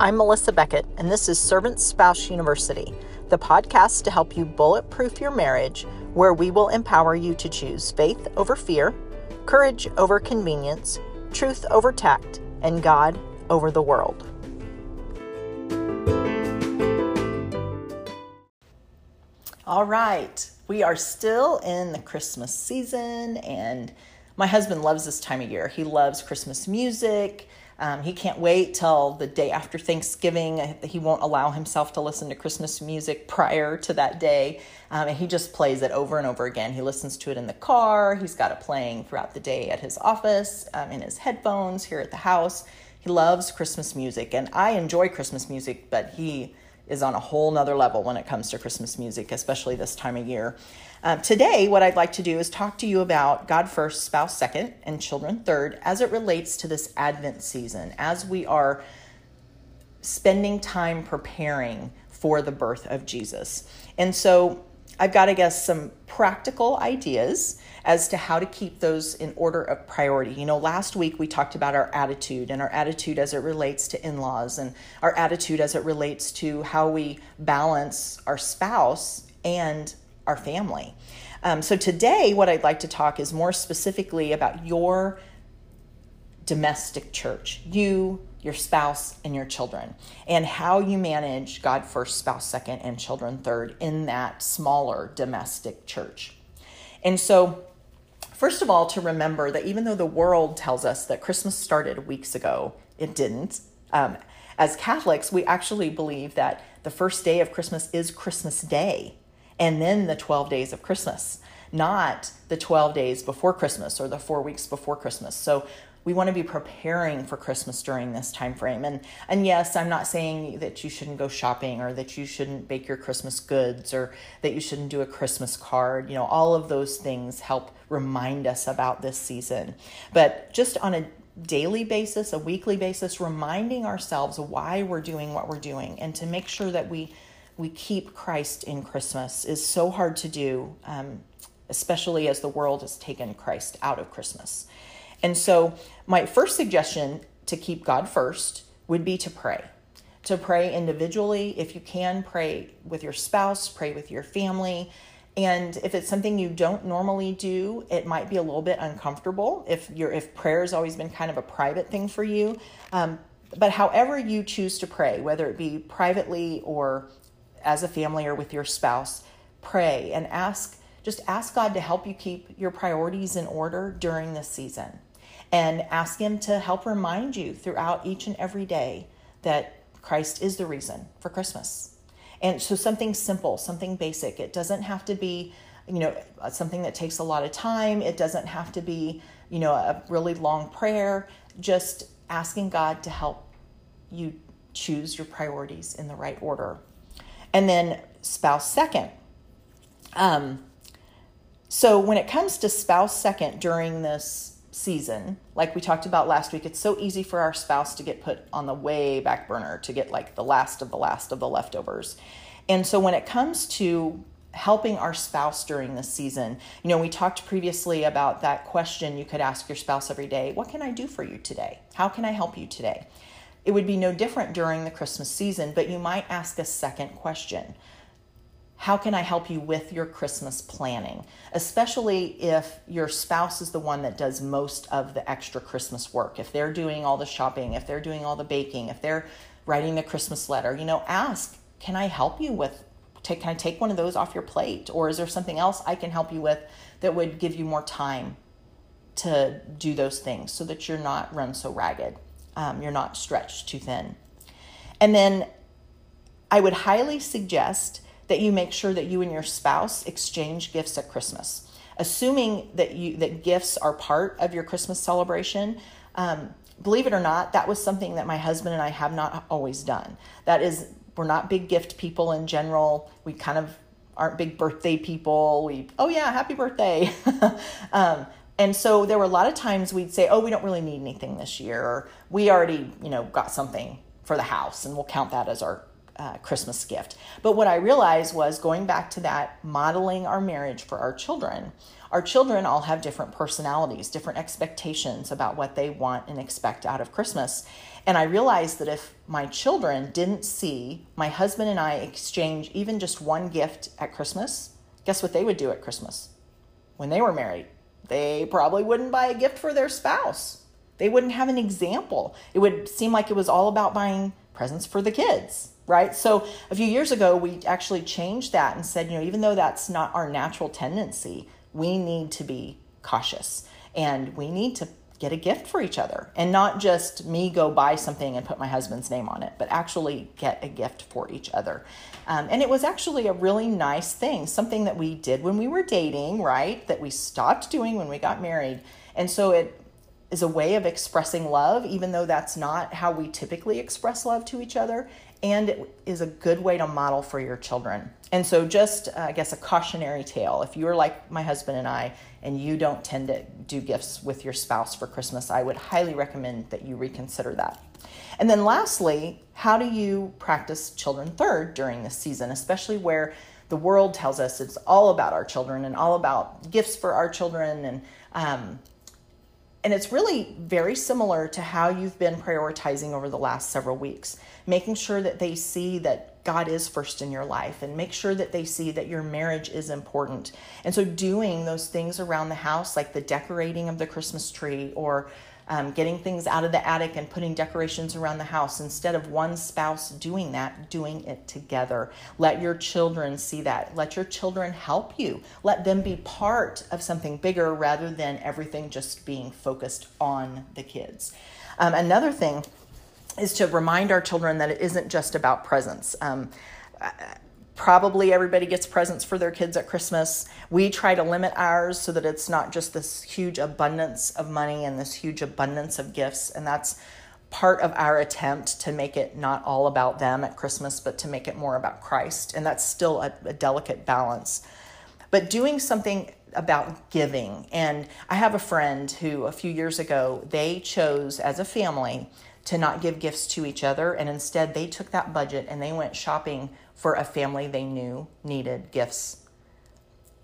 I'm Melissa Beckett, and this is Servant Spouse University, the podcast to help you bulletproof your marriage, where we will empower you to choose faith over fear, courage over convenience, truth over tact, and God over the world. All right, we are still in the Christmas season, and my husband loves this time of year. He loves Christmas music. Um, he can't wait till the day after Thanksgiving. He won't allow himself to listen to Christmas music prior to that day. Um, and he just plays it over and over again. He listens to it in the car. He's got it playing throughout the day at his office, um, in his headphones, here at the house. He loves Christmas music. And I enjoy Christmas music, but he is on a whole nother level when it comes to Christmas music, especially this time of year. Um, today, what I'd like to do is talk to you about God first, spouse second, and children third as it relates to this Advent season, as we are spending time preparing for the birth of Jesus. And so, I've got, I guess, some practical ideas as to how to keep those in order of priority. You know, last week we talked about our attitude and our attitude as it relates to in laws and our attitude as it relates to how we balance our spouse and our family. Um, so today, what I'd like to talk is more specifically about your domestic church, you, your spouse, and your children, and how you manage God first, spouse second, and children third in that smaller domestic church. And so, first of all, to remember that even though the world tells us that Christmas started weeks ago, it didn't. Um, as Catholics, we actually believe that the first day of Christmas is Christmas Day and then the 12 days of Christmas, not the 12 days before Christmas or the four weeks before Christmas. So we want to be preparing for Christmas during this time frame. And and yes, I'm not saying that you shouldn't go shopping or that you shouldn't bake your Christmas goods or that you shouldn't do a Christmas card. You know, all of those things help remind us about this season. But just on a daily basis, a weekly basis, reminding ourselves why we're doing what we're doing and to make sure that we we keep Christ in Christmas is so hard to do, um, especially as the world has taken Christ out of Christmas. And so, my first suggestion to keep God first would be to pray. To pray individually. If you can, pray with your spouse, pray with your family. And if it's something you don't normally do, it might be a little bit uncomfortable if you're if prayer has always been kind of a private thing for you. Um, but however you choose to pray, whether it be privately or as a family or with your spouse, pray and ask, just ask God to help you keep your priorities in order during this season. And ask Him to help remind you throughout each and every day that Christ is the reason for Christmas. And so something simple, something basic. It doesn't have to be, you know, something that takes a lot of time. It doesn't have to be, you know, a really long prayer. Just asking God to help you choose your priorities in the right order and then spouse second. Um, so when it comes to spouse second during this season, like we talked about last week, it's so easy for our spouse to get put on the way back burner, to get like the last of the last of the leftovers. And so when it comes to helping our spouse during this season, you know, we talked previously about that question you could ask your spouse every day What can I do for you today? How can I help you today? It would be no different during the Christmas season, but you might ask a second question. How can I help you with your Christmas planning? Especially if your spouse is the one that does most of the extra Christmas work. If they're doing all the shopping, if they're doing all the baking, if they're writing the Christmas letter, you know, ask, can I help you with take can I take one of those off your plate or is there something else I can help you with that would give you more time to do those things so that you're not run so ragged? um, you're not stretched too thin. And then I would highly suggest that you make sure that you and your spouse exchange gifts at Christmas. Assuming that you that gifts are part of your Christmas celebration, um, believe it or not, that was something that my husband and I have not always done. That is, we're not big gift people in general. We kind of aren't big birthday people. We, oh yeah, happy birthday. um, and so there were a lot of times we'd say, "Oh, we don't really need anything this year," or "We already, you know, got something for the house, and we'll count that as our uh, Christmas gift. But what I realized was going back to that modeling our marriage for our children. Our children all have different personalities, different expectations about what they want and expect out of Christmas. And I realized that if my children didn't see my husband and I exchange even just one gift at Christmas, guess what they would do at Christmas? When they were married, they probably wouldn't buy a gift for their spouse. They wouldn't have an example. It would seem like it was all about buying presents for the kids, right? So a few years ago, we actually changed that and said, you know, even though that's not our natural tendency, we need to be cautious and we need to get a gift for each other and not just me go buy something and put my husband's name on it, but actually get a gift for each other. Um, and it was actually a really nice thing, something that we did when we were dating, right? That we stopped doing when we got married. And so it is a way of expressing love, even though that's not how we typically express love to each other. And it is a good way to model for your children. And so, just uh, I guess a cautionary tale if you're like my husband and I, and you don't tend to do gifts with your spouse for Christmas, I would highly recommend that you reconsider that. And then, lastly, how do you practice children third during this season, especially where the world tells us it's all about our children and all about gifts for our children and um, and it's really very similar to how you've been prioritizing over the last several weeks, making sure that they see that God is first in your life and make sure that they see that your marriage is important. And so, doing those things around the house, like the decorating of the Christmas tree or um, getting things out of the attic and putting decorations around the house instead of one spouse doing that, doing it together. Let your children see that. Let your children help you. Let them be part of something bigger rather than everything just being focused on the kids. Um, another thing is to remind our children that it isn't just about presents. Um, Probably everybody gets presents for their kids at Christmas. We try to limit ours so that it's not just this huge abundance of money and this huge abundance of gifts. And that's part of our attempt to make it not all about them at Christmas, but to make it more about Christ. And that's still a, a delicate balance. But doing something about giving. And I have a friend who a few years ago, they chose as a family to not give gifts to each other. And instead, they took that budget and they went shopping for a family they knew needed gifts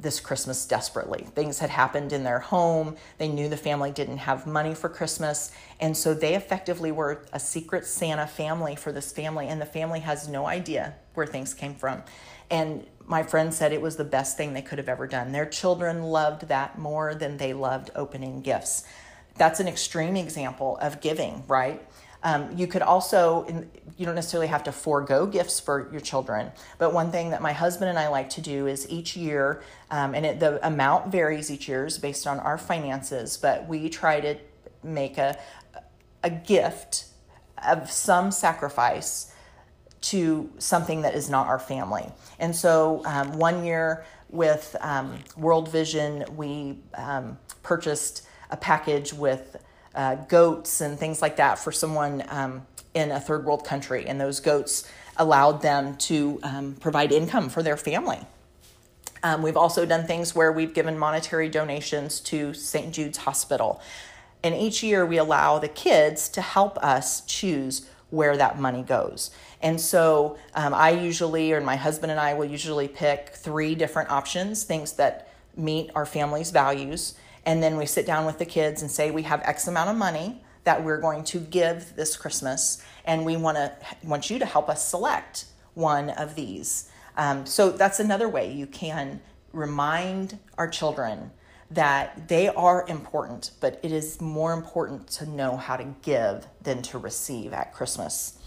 this Christmas desperately. Things had happened in their home. They knew the family didn't have money for Christmas. And so they effectively were a secret Santa family for this family. And the family has no idea where things came from. And my friend said it was the best thing they could have ever done. Their children loved that more than they loved opening gifts. That's an extreme example of giving, right? Um, you could also, you don't necessarily have to forego gifts for your children, but one thing that my husband and I like to do is each year, um, and it, the amount varies each year based on our finances, but we try to make a, a gift of some sacrifice to something that is not our family. And so um, one year with um, World Vision, we um, purchased a package with uh, goats and things like that for someone um, in a third world country. And those goats allowed them to um, provide income for their family. Um, we've also done things where we've given monetary donations to St. Jude's Hospital. And each year we allow the kids to help us choose where that money goes. And so um, I usually, or my husband and I will usually pick three different options, things that meet our family's values and then we sit down with the kids and say we have x amount of money that we're going to give this christmas and we want to want you to help us select one of these. Um, so that's another way you can remind our children that they are important but it is more important to know how to give than to receive at christmas.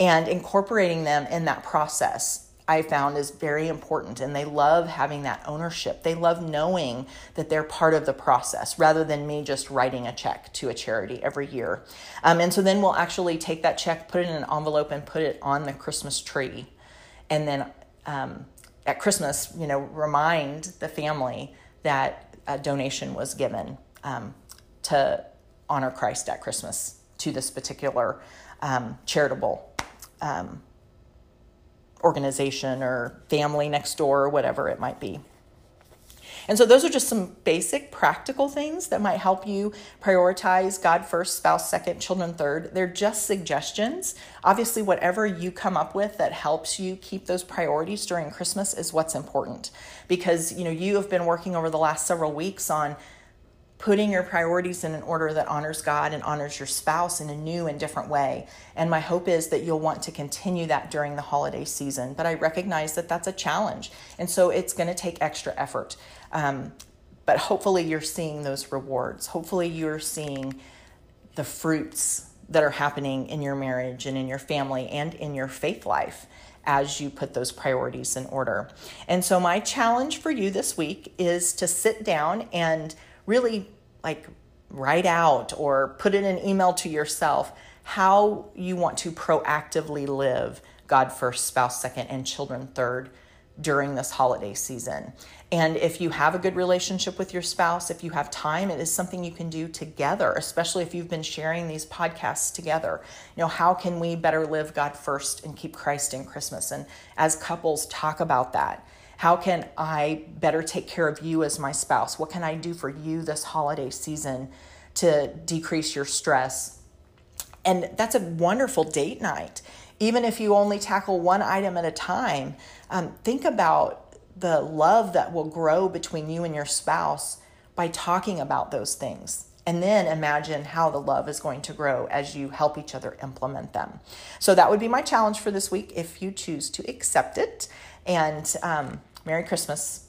And incorporating them in that process I found is very important. And they love having that ownership. They love knowing that they're part of the process rather than me just writing a check to a charity every year. Um, and so then we'll actually take that check, put it in an envelope, and put it on the Christmas tree. And then um, at Christmas, you know, remind the family that a donation was given um, to honor Christ at Christmas to this particular um, charitable um, organization or family next door or whatever it might be. And so, those are just some basic practical things that might help you prioritize God first, spouse second, children third. They're just suggestions. Obviously, whatever you come up with that helps you keep those priorities during Christmas is what's important because you know you have been working over the last several weeks on putting your priorities in an order that honors God and honors your spouse in a new and different way. And my hope is that you'll want to continue that during the holiday season. But I recognize that that's a challenge. And so it's going to take extra effort. Um, but hopefully you're seeing those rewards. Hopefully you're seeing the fruits that are happening in your marriage and in your family and in your faith life as you put those priorities in order. And so, my challenge for you this week is to sit down and really like write out or put in an email to yourself how you want to proactively live God first, spouse second, and children third during this holiday season. And if you have a good relationship with your spouse, if you have time, it is something you can do together, especially if you've been sharing these podcasts together. You know, how can we better live God first and keep Christ in Christmas? And as couples talk about that, how can I better take care of you as my spouse? What can I do for you this holiday season to decrease your stress? And that's a wonderful date night. Even if you only tackle one item at a time, um, think about the love that will grow between you and your spouse by talking about those things. And then imagine how the love is going to grow as you help each other implement them. So, that would be my challenge for this week if you choose to accept it. And um, Merry Christmas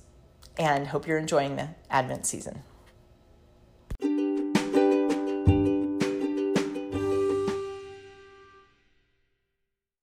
and hope you're enjoying the Advent season.